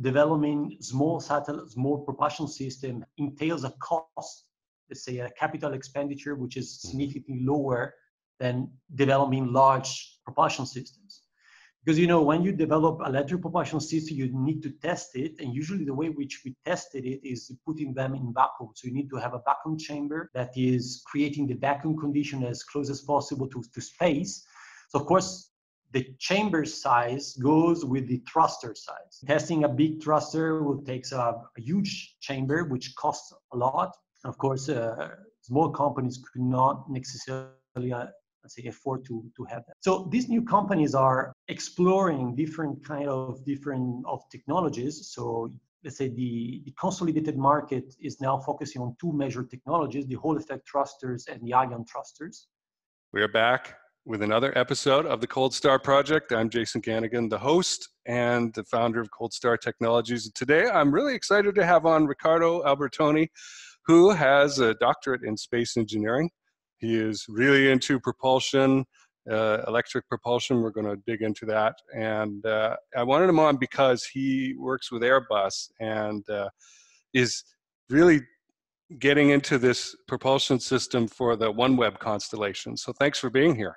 developing small satellite, small propulsion system entails a cost, let's say a capital expenditure, which is Mm-hmm. significantly lower than developing large propulsion systems. Because you know, when you develop a electric propulsion system, you need to test it, and usually the way which we tested it is putting them in vacuum. So you need to have a vacuum chamber that is creating the vacuum condition as close as possible to, to space. So of course, the chamber size goes with the thruster size. Testing a big thruster will take a, a huge chamber, which costs a lot. Of course, uh, small companies could not necessarily uh, say afford to to have that so these new companies are exploring different kind of different of technologies so let's say the, the consolidated market is now focusing on two major technologies the hall effect thrusters and the ion thrusters We are back with another episode of the Cold Star Project. I'm Jason Gannigan, the host and the founder of Cold Star Technologies. Today, I'm really excited to have on Ricardo Albertoni, who has a doctorate in space engineering. He is really into propulsion, uh, electric propulsion. We're going to dig into that. And uh, I wanted him on because he works with Airbus and uh, is really getting into this propulsion system for the OneWeb constellation. So thanks for being here.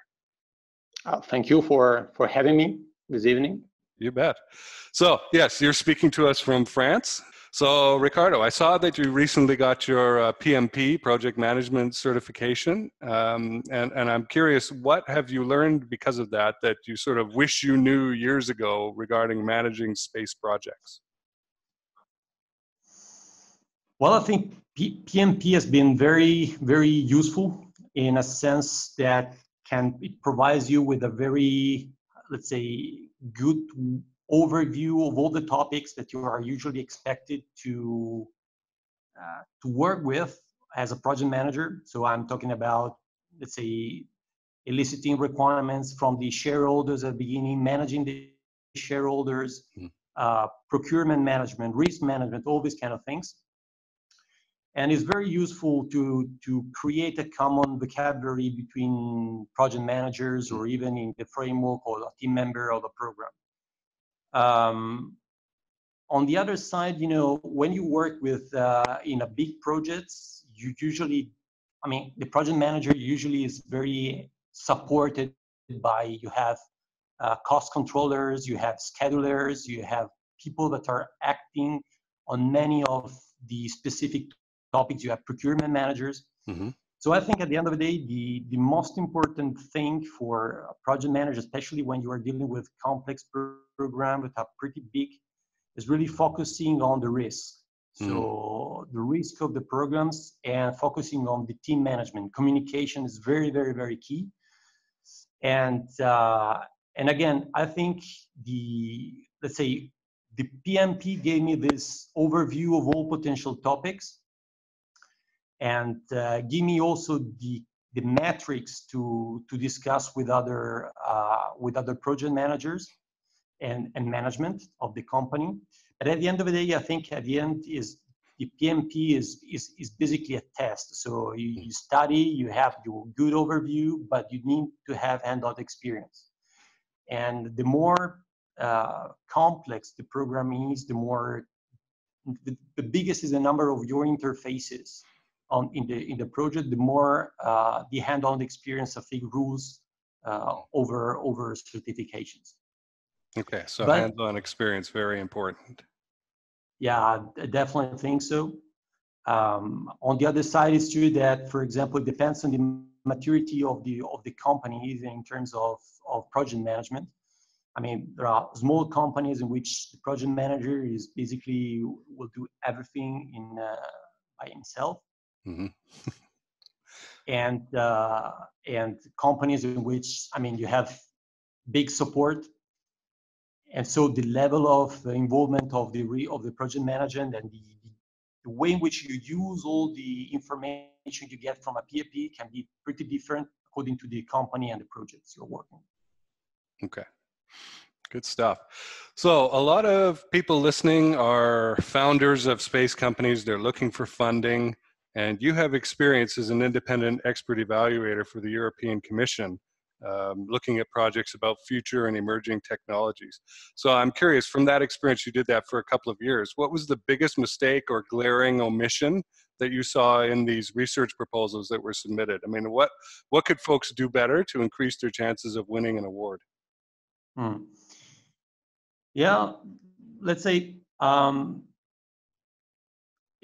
Uh, thank you for, for having me this evening. You bet. So, yes, you're speaking to us from France. So, Ricardo, I saw that you recently got your uh, PMP, Project Management Certification. Um, and, and I'm curious, what have you learned because of that that you sort of wish you knew years ago regarding managing space projects? Well, I think P- PMP has been very, very useful in a sense that can it provides you with a very, let's say, good overview of all the topics that you are usually expected to uh, to work with as a project manager. So I'm talking about, let's say, eliciting requirements from the shareholders at the beginning, managing the shareholders, Mhm. uh, procurement management, risk management, all these kind of things and it's very useful to to create a common vocabulary between project managers or even in the framework or a team member of the program. Um, on the other side, you know, when you work with uh, in a big projects, you usually, I mean, the project manager usually is very supported by you have uh, cost controllers, you have schedulers, you have people that are acting on many of the specific topics. You have procurement managers. Mm-hmm. So I think at the end of the day, the, the most important thing for a project manager, especially when you are dealing with complex pro- program that are pretty big, is really focusing on the risk. So the risk of the programs and focusing on the team management. Communication is very, very, very key. And uh, and again, I think the let's say the PMP gave me this overview of all potential topics and uh, give me also the the metrics to to discuss with other uh, with other project managers and and management of the company. But at the end of the day, I think at the end is the PMP is is is basically a test. So you, you study, you have your good overview, but you need to have hands-on experience. And the more uh, complex the program is, the more the, the biggest is the number of your interfaces on in the in the project, the more uh, the hand-on experience of the rules uh, over over certifications. Okay, so But- hands-on experience very important. Yeah, I definitely think so. Um, on the other side, it's true that, for example, it depends on the maturity of the of the companies in terms of of project management. I mean, there are small companies in which the project manager is basically will do everything in uh, by himself. Hmm and uh, and companies in which I mean you have big support, and so the level of the involvement of the re, of the project management and the, the way in which you use all the information you get from a PMP can be pretty different according to the company and the projects you're working. Okay. Good stuff. So, a lot of people listening are founders of space companies. They're looking for funding, and you have experience as an independent expert evaluator for the European Commission. um, looking at projects about future and emerging technologies. So I'm curious, from that experience, you did that for a couple of years. What was the biggest mistake or glaring omission that you saw in these research proposals that were submitted? I mean, what what could folks do better to increase their chances of winning an award? Hmm. Yeah, let's say um,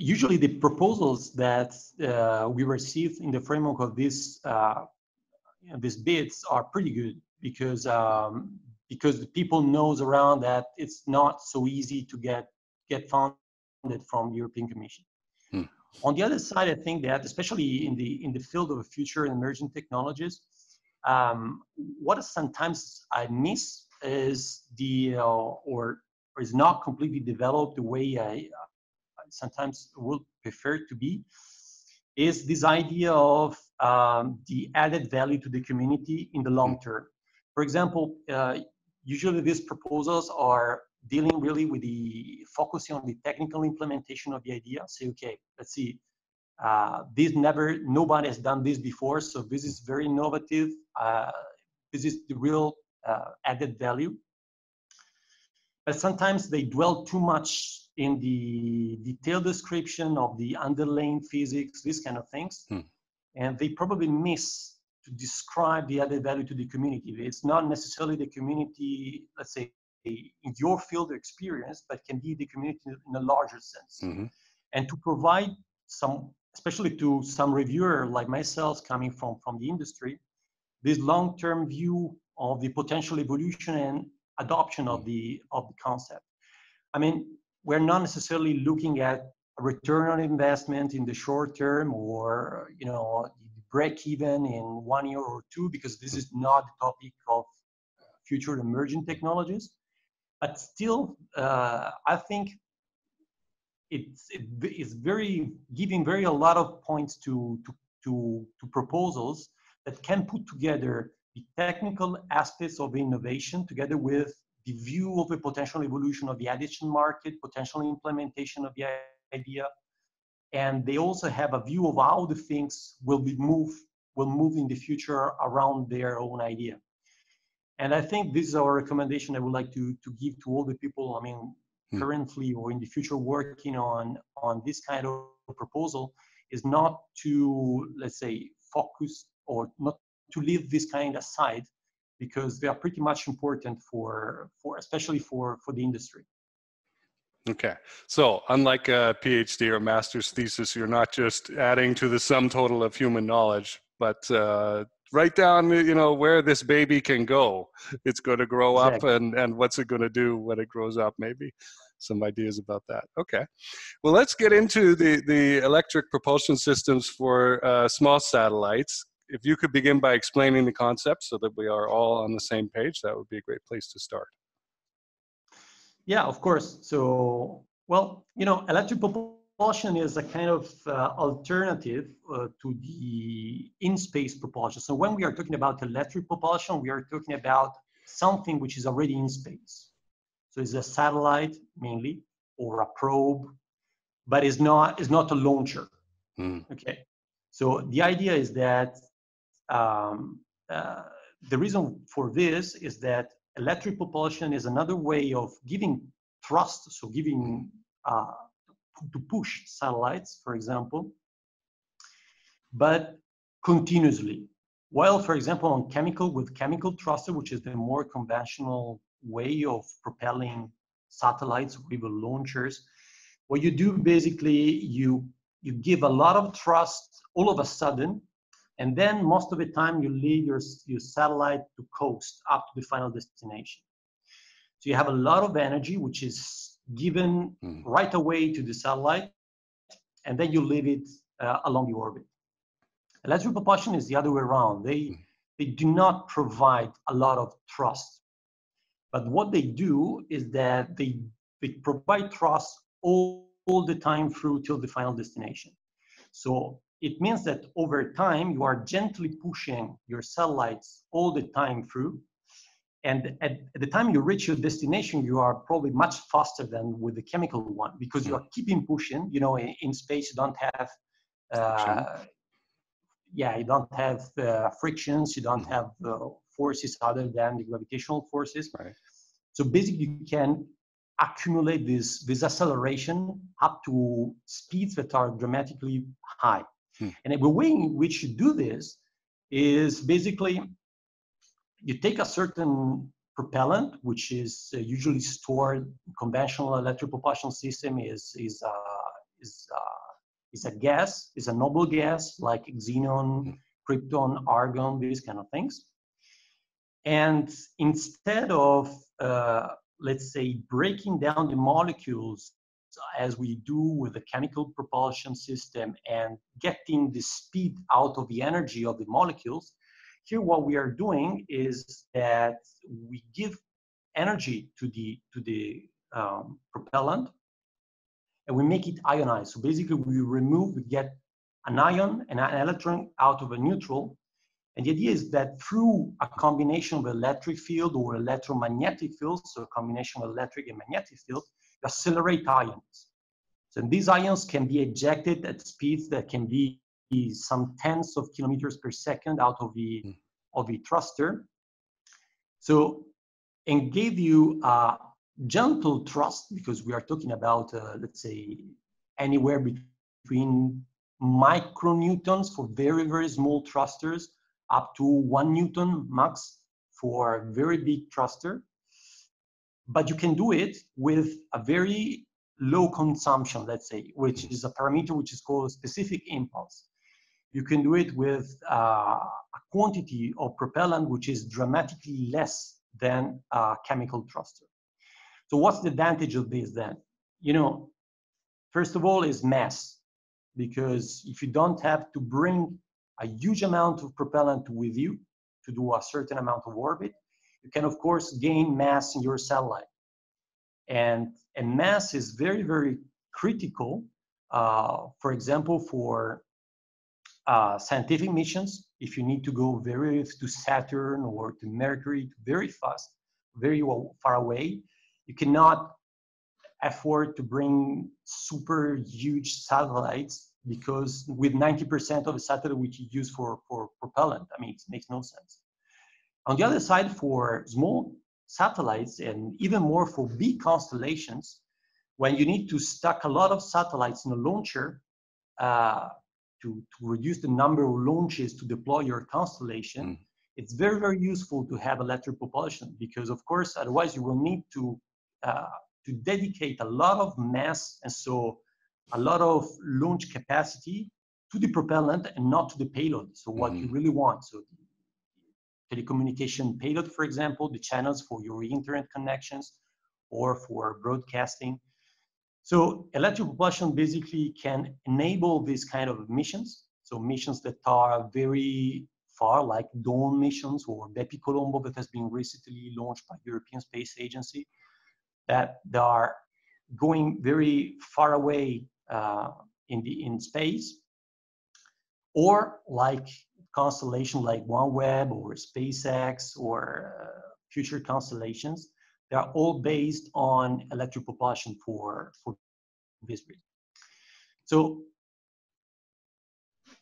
usually the proposals that uh, we receive in the framework of this uh, you know, these bids are pretty good because um, because the people knows around that it's not so easy to get get funded from European Commission. Hmm. On the other side, I think that especially in the in the field of future and emerging technologies, um, what sometimes I miss is the uh, or, or is not completely developed the way I sometimes would prefer to be, is this idea of um, the added value to the community in the long term. For example, uh, usually these proposals are dealing really with the focusing on the technical implementation of the idea. Say, okay, let's see, uh, this never, nobody has done this before, so this is very innovative. Uh, this is the real uh, added value. But sometimes they dwell too much in the detailed description of the underlying physics, these kind of things. Hmm. And they probably miss to describe the added value to the community. It's not necessarily the community, let's say, in your field of experience, but can be the community in a larger sense. Mm-hmm. And to provide some, especially to some reviewer like myself coming from, from the industry, this long-term view of the potential evolution and adoption of hmm. the of the concept. I mean, we're not necessarily looking at a return on investment in the short term or you know break even in one year or two because this is not the topic of future emerging technologies but still uh, i think it's it is very giving very a lot of points to, to to to proposals that can put together the technical aspects of innovation together with the view of a potential evolution of the addition market, potential implementation of the idea, and they also have a view of how the things will be move will move in the future around their own idea. And I think this is our recommendation I would like to to give to all the people. I mean, hmm. currently or in the future working on on this kind of proposal is not to let's say focus or not to leave this kind aside because they are pretty much important for, for especially for, for the industry. Okay, so unlike a PhD or master's thesis, you're not just adding to the sum total of human knowledge, but uh, write down, you know, where this baby can go. It's going to grow exactly. up, and and what's it going to do when it grows up? Maybe some ideas about that. Okay, well, let's get into the the electric propulsion systems for uh, small satellites if you could begin by explaining the concept so that we are all on the same page, that would be a great place to start. Yeah, of course. So, well, you know, electric propulsion is a kind of uh, alternative uh, to the in-space propulsion. So when we are talking about electric propulsion, we are talking about something which is already in space. So it's a satellite mainly, or a probe, but it's not, it's not a launcher. Mm. Okay. So the idea is that um, uh, the reason for this is that electric propulsion is another way of giving thrust, so giving uh, to push satellites, for example, but continuously. While, for example, on chemical with chemical thruster, which is the more conventional way of propelling satellites or even launchers, what you do basically you you give a lot of thrust all of a sudden and then most of the time you leave your, your satellite to coast up to the final destination. So you have a lot of energy, which is given mm. right away to the satellite, and then you leave it uh, along the orbit. Electric propulsion is the other way around. They, mm. they do not provide a lot of thrust. But what they do is that they, they provide thrust all, all the time through till the final destination. So it means that over time, you are gently pushing your satellites all the time through. And at, at, the time you reach your destination, you are probably much faster than with the chemical one because you are keeping pushing. You know, in, in space, you don't have, uh, yeah, you don't have uh, frictions, you don't have uh, forces other than the gravitational forces. Right. So basically, you can accumulate this, this acceleration up to speeds that are dramatically high. Hmm. And the way in which you do this is basically you take a certain propellant, which is uh, usually stored conventional electric propulsion system is is uh, is uh, is a gas, is a noble gas like xenon, hmm. krypton, argon, these kind of things. And instead of uh, let's say breaking down the molecules as we do with the chemical propulsion system and getting the speed out of the energy of the molecules, here what we are doing is that we give energy to the, to the um, propellant and we make it ionized. So basically we remove, we get an ion and an electron out of a neutral. And the idea is that through a combination of electric field or electromagnetic field, so a combination of electric and magnetic field, accelerate ions. So these ions can be ejected at speeds that can be some tens of kilometers per second out of the mm. of the thruster. So and gave you a gentle thrust because we are talking about uh, let's say anywhere between micronewtons for very very small thrusters up to one newton max for very big thruster but you can do it with a very low consumption let's say which is a parameter which is called specific impulse you can do it with uh, a quantity of propellant which is dramatically less than a chemical thruster. So what's the advantage of this then? You know, first of all is mass, because if you don't have to bring a huge amount of propellant with you to do a certain amount of orbit, you can of course gain mass in your satellite. And, and mass is very, very critical, uh, for example, for uh, scientific missions, if you need to go very to Saturn or to Mercury very fast, very far away, you cannot afford to bring super huge satellites because with 90% of the satellite which you use for, for propellant, I mean, it makes no sense. On the other side, for small satellites and even more for big constellations, when you need to stack a lot of satellites in a launcher, uh, to, to reduce the number of launches to deploy your constellation, mm. it's very, very useful to have electric propulsion because, of course, otherwise you will need to, uh, to dedicate a lot of mass and so a lot of launch capacity to the propellant and not to the payload. So what mm. you really want. So telecommunication payload, for example, the channels for your internet connections or for broadcasting so electric propulsion basically can enable these kind of missions. So missions that are very far, like Dawn missions or BepiColombo that has been recently launched by European Space Agency, that they are going very far away uh, in the in space, or like constellation like OneWeb or SpaceX or uh, future constellations they are all based on electric propulsion for, for this reason. So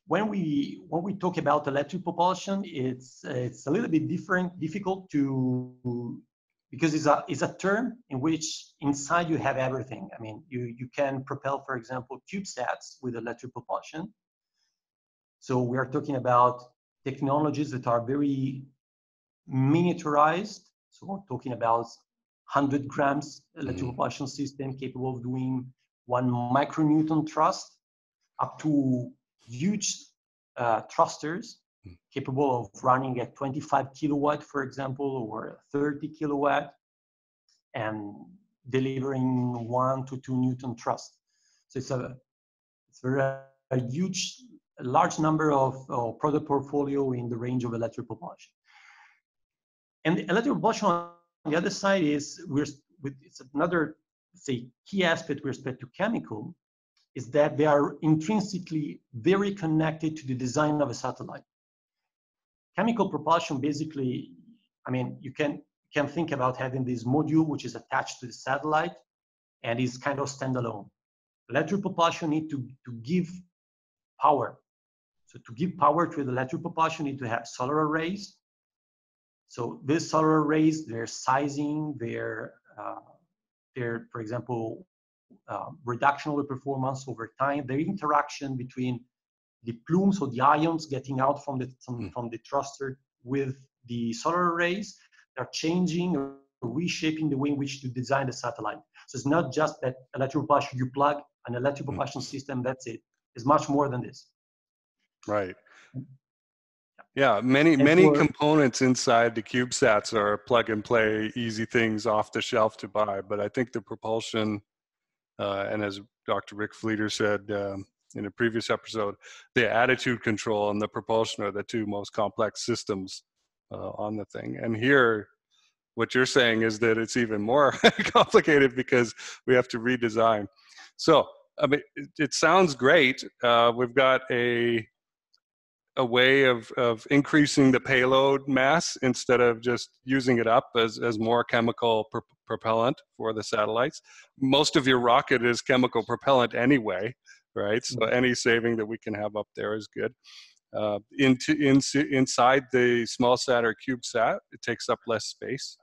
when we when we talk about electric propulsion, it's it's a little bit different, difficult to because it's a it's a term in which inside you have everything. I mean, you you can propel, for example, CubeSats with electric propulsion. So we are talking about technologies that are very miniaturized. So we're talking about 100 grams electric mm-hmm. propulsion system capable of doing one micronewton thrust up to huge uh, thrusters mm. capable of running at 25 kilowatt, for example, or 30 kilowatt, and delivering one to two newton thrust. So it's a it's very a huge, a large number of uh, product portfolio in the range of electric propulsion. And electric propulsion on the other side is we're with it's another say key aspect with respect to chemical is that they are intrinsically very connected to the design of a satellite. Chemical propulsion basically, I mean, you can can think about having this module which is attached to the satellite and is kind of standalone. Electric propulsion need to, to give power. So to give power to the electric propulsion, you need to have solar arrays So these solar arrays, their sizing, their, uh, their for example, uh, reduction of the performance over time, the interaction between the plumes or the ions getting out from the from, mm. from the thruster with the solar arrays, they're changing or reshaping the way in which to design the satellite. So it's not just that electrical propulsion, you plug an electrical mm. propulsion system, that's it. It's much more than this. Right. Yeah, many and many for, components inside the CubeSats are plug and play, easy things off the shelf to buy. But I think the propulsion, uh, and as Dr. Rick Fleeter said um, in a previous episode, the attitude control and the propulsion are the two most complex systems uh, on the thing. And here, what you're saying is that it's even more complicated because we have to redesign. So, I mean, it, it sounds great. Uh, we've got a a way of, of increasing the payload mass instead of just using it up as, as more chemical pr- propellant for the satellites. Most of your rocket is chemical propellant anyway, right? So mm-hmm. any saving that we can have up there is good. Uh, into in, inside the small sat or CubeSat, it takes up less space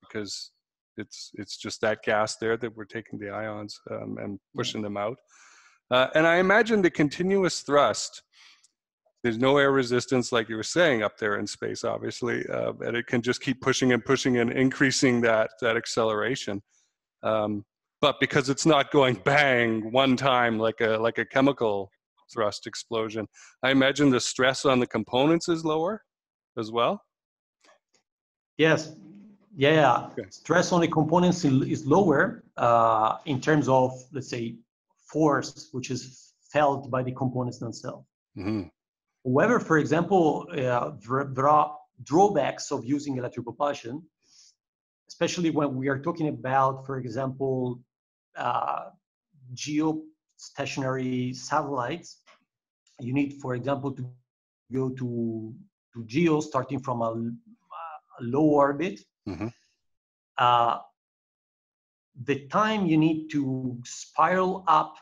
because it's it's just that gas there that we're taking the ions um, and pushing them out. Uh, and I imagine the continuous thrust. There's no air resistance, like you were saying, up there in space, obviously, uh, and it can just keep pushing and pushing and increasing that that acceleration. Um, but because it's not going bang one time like a like a chemical thrust explosion, I imagine the stress on the components is lower as well. Yes, yeah, okay. stress on the components is lower uh, in terms of, let's say, force, which is felt by the components themselves. Mm-hmm. However, for example, uh, there are drawbacks of using electric propulsion, especially when we are talking about, for example, uh, geostationary satellites. You need, for example, to go to, to geo starting from a, a low orbit Mm-hmm. Uh, the time you need to spiral up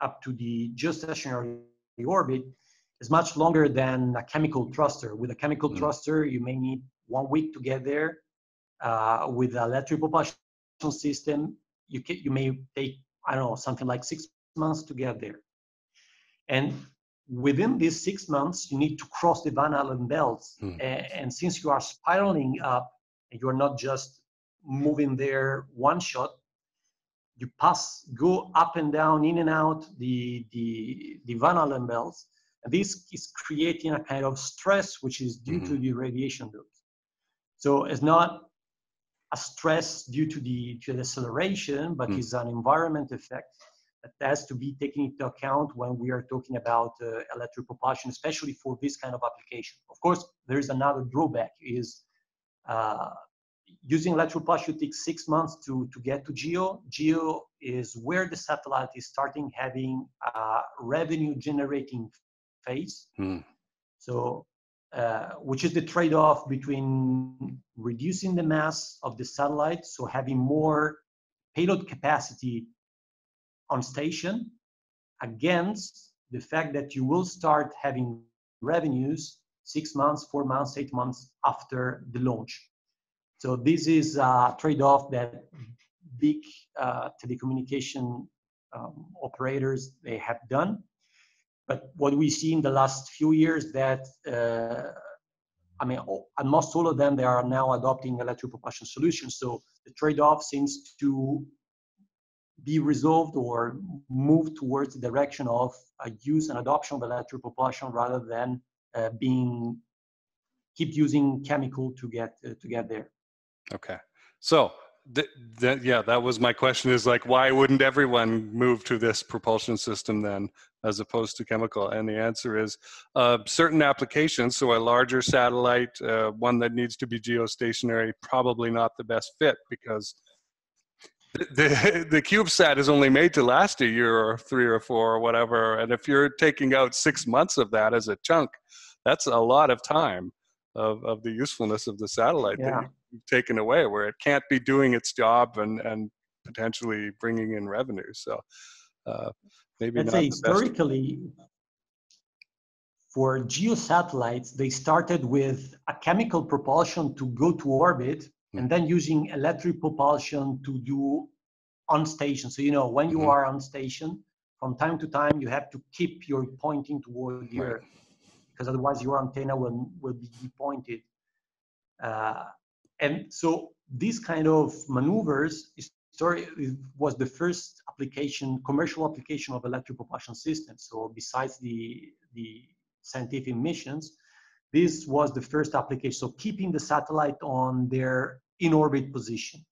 up to the geostationary orbit is much longer than a chemical thruster. With a chemical mm-hmm. thruster, you may need one week to get there. Uh, with an electric propulsion system, you can, you may take I don't know something like six months to get there. And within these six months, you need to cross the Van Allen belts. Mm. And, and, since you are spiraling up, and you're not just moving there one shot you pass go up and down in and out the the the van allen belts this is creating a kind of stress which is due mm-hmm. to the radiation dose so it's not a stress due to the to the acceleration but mm-hmm. is an environment effect that has to be taken into account when we are talking about uh, electric propulsion especially for this kind of application of course there is another drawback is uh, using electrical propulsion takes six months to, to get to GEO. GEO is where the satellite is starting having revenue generating phase. Hmm. So, uh, which is the trade-off between reducing the mass of the satellite, so having more payload capacity on station, against the fact that you will start having revenues six months, four months, eight months after the launch. So this is a trade-off that big uh, telecommunication um, operators they have done. But what we see in the last few years that uh, I mean, almost all of them they are now adopting electric propulsion solutions. So the trade-off seems to be resolved or move towards the direction of use and adoption of electric propulsion rather than uh, being keep using chemical to get uh, to get there. Okay. So th- th- yeah, that was my question is like, why wouldn't everyone move to this propulsion system then as opposed to chemical? And the answer is uh, certain applications. So a larger satellite, uh, one that needs to be geostationary, probably not the best fit because the, the, the CubeSat is only made to last a year or three or four or whatever. And if you're taking out six months of that as a chunk, that's a lot of time of, of the usefulness of the satellite yeah. that you've taken away where it can't be doing its job and, and potentially bringing in revenue. So uh, maybe I'd say historically, for geosatellites, they started with a chemical propulsion to go to orbit mm. and then using electric propulsion to do on station. So, you know, when you mm-hmm. are on station, from time to time, you have to keep your pointing toward the right. Earth because otherwise your antenna will, will be pointed. Uh, and so these kind of maneuvers story was the first application, commercial application of electric propulsion systems. So besides the, the scientific missions, this was the first application. So keeping the satellite on their in-orbit position.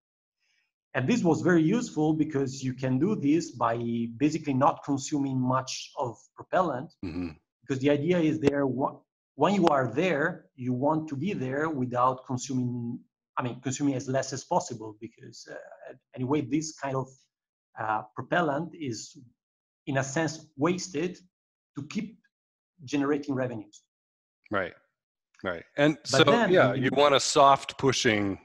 And this was very useful because you can do this by basically not consuming much of propellant. Mm-hmm. Because the idea is there, when you are there, you want to be there without consuming, I mean, consuming as less as possible. Because uh, anyway, this kind of uh, propellant is, in a sense, wasted to keep generating revenues. Right, right. And but so, then, yeah, you want a soft pushing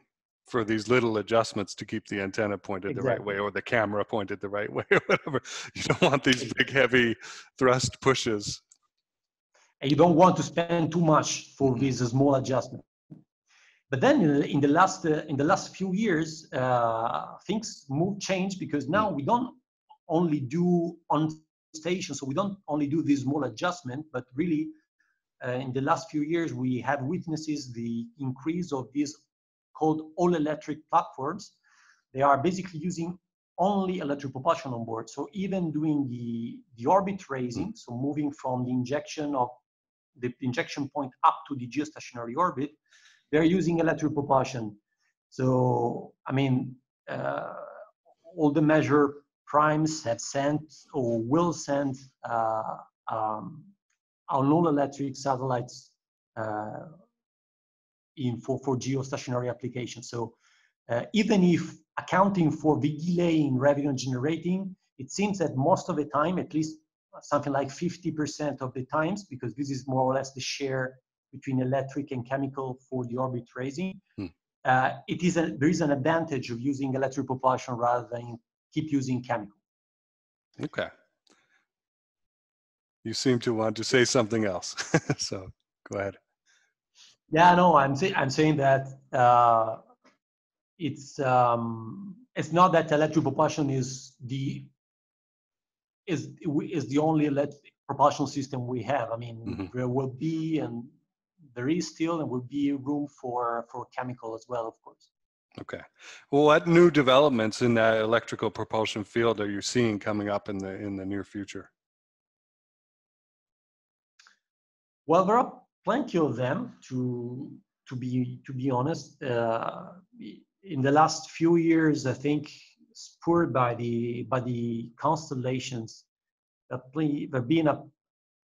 for these little adjustments to keep the antenna pointed exactly. the right way or the camera pointed the right way or whatever. You don't want these big, heavy thrust pushes. And you don't want to spend too much for these small adjustments. But then in the last uh, in the last few years, uh, things move change because now we don't only do on station, so we don't only do this small adjustment, but really uh, in the last few years we have witnesses the increase of these called all electric platforms. They are basically using only electric propulsion on board. So even doing the, the orbit raising, so moving from the injection of the injection point up to the geostationary orbit, they're using electric propulsion. So, I mean, uh, all the major primes have sent or will send uh, um, non-electric satellites uh, in for, for geostationary applications. So uh, even if accounting for the delay in revenue generating, it seems that most of the time, at least something like 50% of the times, because this is more or less the share between electric and chemical for the orbit raising, hmm. uh, it is a, there is an advantage of using electric propulsion rather than keep using chemical. Okay. You seem to want to say something else, so go ahead. Yeah, no, I'm saying I'm saying that uh, it's um, it's not that electric propulsion is the is is the only electric propulsion system we have. I mean, mm-hmm. there will be and there is still and will be room for for chemical as well, of course. Okay. Well, what new developments in that electrical propulsion field are you seeing coming up in the in the near future? Well, there are plenty of them to to be to be honest uh, in the last few years i think spurred by the by the constellations there have been a,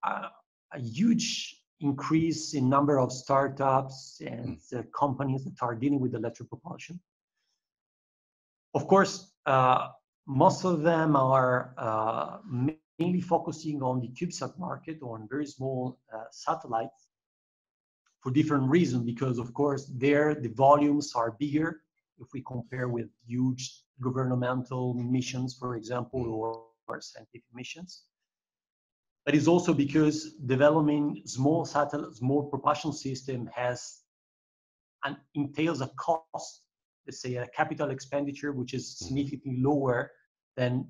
a, a huge increase in number of startups and uh, companies that are dealing with electric propulsion. Of course uh, most of them are uh, mainly focusing on the CubeSat market or on very small uh, satellites for different reasons because of course there the volumes are bigger if we compare with huge governmental missions for example mm. or, or scientific missions but it's also because developing small satellite small propulsion system has and entails a cost let's say a capital expenditure which is mm-hmm. significantly lower than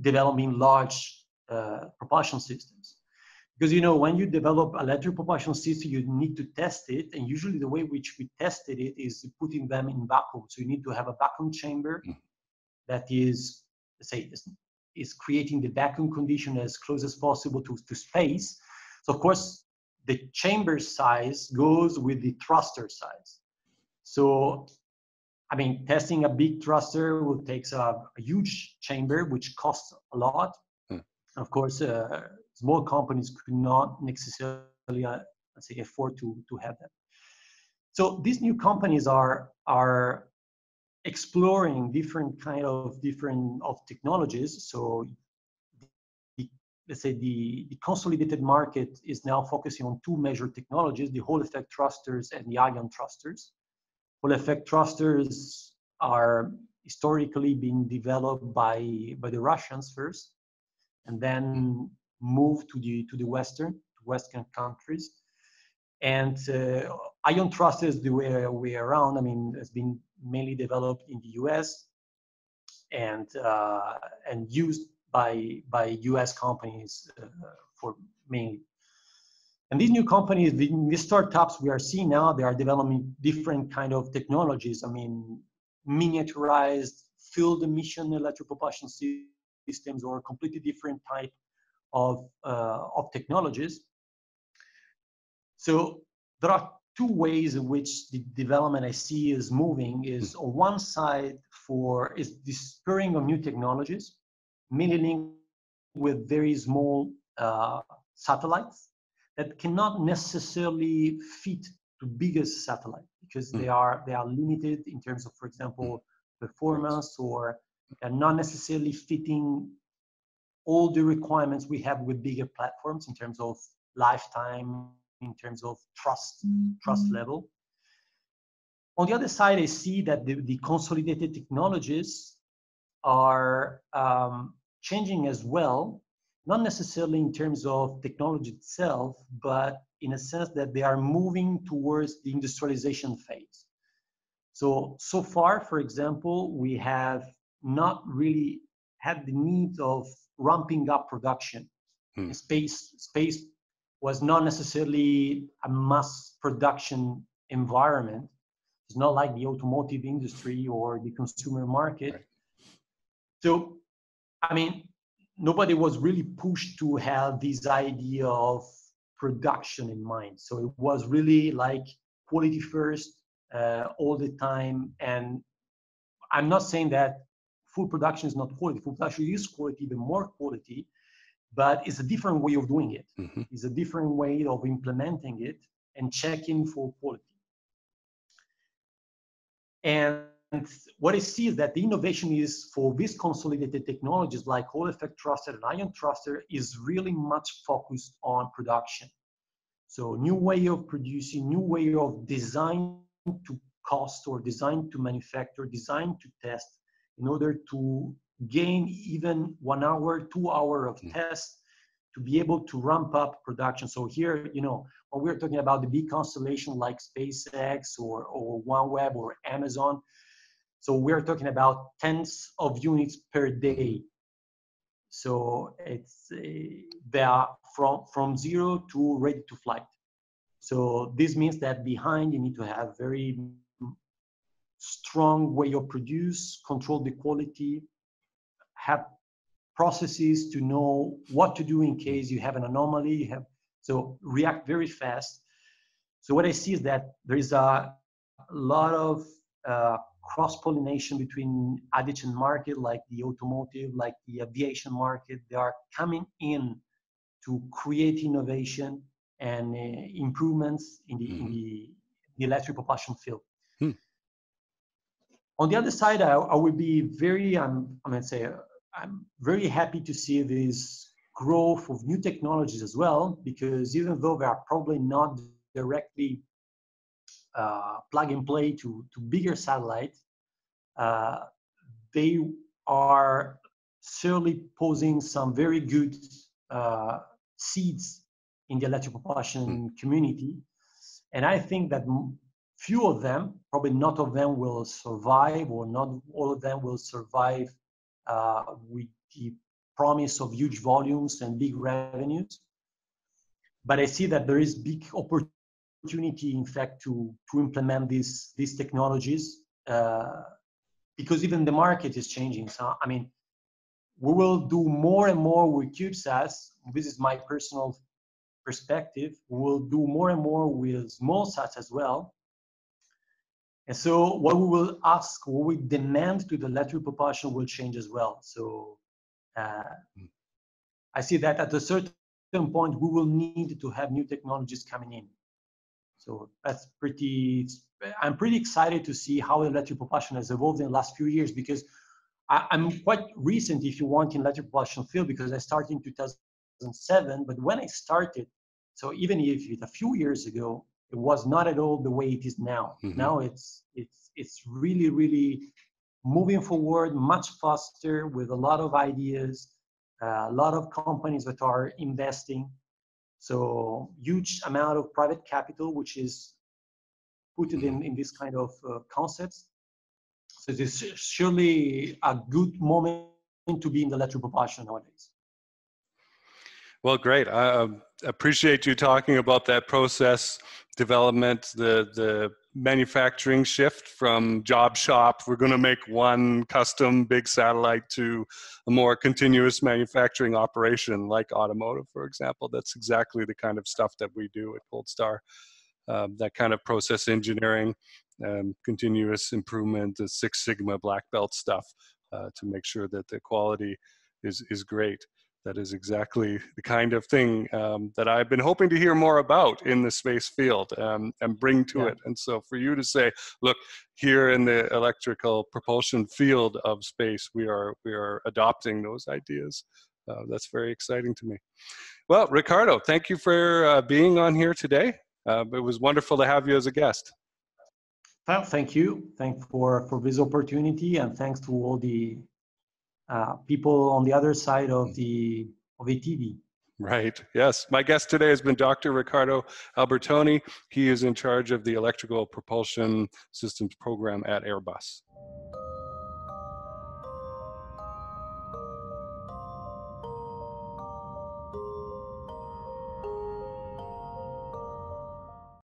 developing large uh, propulsion systems because you know when you develop a electric propulsion system you need to test it and usually the way which we tested it is putting them in vacuum so you need to have a vacuum chamber mm. that is let's say is, creating the vacuum condition as close as possible to, to space so of course the chamber size goes with the thruster size so i mean testing a big thruster will takes a, a huge chamber which costs a lot mm. of course uh, small companies could not necessarily, uh, let's say, afford to, to have that. So these new companies are, are exploring different kind of different of technologies. So let's say the, the consolidated market is now focusing on two major technologies, the Hall effect thrusters and the ion thrusters. Hall effect thrusters are historically being developed by, by the Russians first, and then moved to the to the western to Western countries. And uh, ion thruster is the way, way around. I mean, it's been mainly developed in the US and uh, and used by by US companies uh, for mainly. And these new companies, these startups we are seeing now, they are developing different kind of technologies. I mean, miniaturized field emission electric propulsion systems or completely different type of, uh, of technologies. So there are two ways in which the development I see is moving is on one side for is the spurring of new technologies, mainly with very small uh, satellites that cannot necessarily fit to biggest satellite because mm. they are they are limited in terms of, for example, performance or not necessarily fitting all the requirements we have with bigger platforms in terms of lifetime, in terms of thrust, mm-hmm. thrust level. On the other side, I see that the, the consolidated technologies are um, changing as well, not necessarily in terms of technology itself, but in a sense that they are moving towards the industrialization phase. So, so far, for example, we have not really had the need of ramping up production. Hmm. Space, space was not necessarily a mass production environment. It's not like the automotive industry or the consumer market. Right. So, I mean, nobody was really pushed to have this idea of production in mind. So it was really like quality first uh, all the time. And I'm not saying that food production is not quality. Food production is quality, even more quality, but it's a different way of doing it. Mm-hmm. It's a different way of implementing it and checking for quality. And what I see is that the innovation is for these consolidated technologies like Hall effect thruster and ion thruster is really much focused on production. So new way of producing, new way of design to cost or design to manufacture, design to test in order to gain even one hour, two hour of mm. test to be able to ramp up production. So here, you know, when we're talking about the big constellation like SpaceX or, or OneWeb or Amazon, so we're talking about tens of units per day. So it's uh, they are from from zero to ready to flight. So this means that behind you need to have very strong way of produce, control the quality, have processes to know what to do in case you have an anomaly. You have so react very fast. So what I see is that there is a lot of uh, cross pollination between adjacent market like the automotive, like the aviation market. They are coming in to create innovation and uh, improvements in the, mm-hmm. in the, the electric propulsion field. Hmm. On the other side, I, I would be very, I'm, I'm going to say, I'm very happy to see this growth of new technologies as well, because even though they are probably not directly uh, plug and play to, to bigger satellites, uh, they are certainly posing some very good uh, seeds in the electric propulsion mm. community. And I think that few of them, probably not of them will survive or not all of them will survive with the promise of huge volumes and big revenues. But I see that there is big opportunity, in fact, to, to implement these, these technologies uh, because even the market is changing. So, I mean, we will do more and more with CubeSats. This is my personal perspective. We will do more and more with small sats as well. And so what we will ask, what we demand to the electric propulsion will change as well. So uh, hmm. I see that at a certain point, we will need to have new technologies coming in. So that's pretty, I'm pretty excited to see how electric propulsion has evolved in the last few years because I, am quite recent, if you want, in electric propulsion field because I started in 2007. But when I started, so even if it's a few years ago, it was not at all the way it is now. Mm-hmm. Now it's it's it's really really moving forward much faster with a lot of ideas, uh, a lot of companies that are investing. So huge amount of private capital, which is put it in, in this kind of uh, concepts. So this is surely a good moment to be in the electric propulsion nowadays. Well, great. I um, appreciate you talking about that process development, the the manufacturing shift from job shop. We're going to make one custom big satellite to a more continuous manufacturing operation, like automotive, for example. That's exactly the kind of stuff that we do at Cold Star. Um, that kind of process engineering, um, continuous improvement, the Six Sigma black belt stuff uh, to make sure that the quality is is great that is exactly the kind of thing um, that I've been hoping to hear more about in the space field um, and bring to yeah. it. And so for you to say, look, here in the electrical propulsion field of space, we are we are adopting those ideas. Uh, that's very exciting to me. Well, Ricardo, thank you for uh, being on here today. Uh, it was wonderful to have you as a guest. Well, thank you. Thank for for this opportunity, and thanks to all the uh, people on the other side of the of the TV. Right. Yes. My guest today has been Dr. Ricardo Albertoni. He is in charge of the electrical propulsion systems program at Airbus.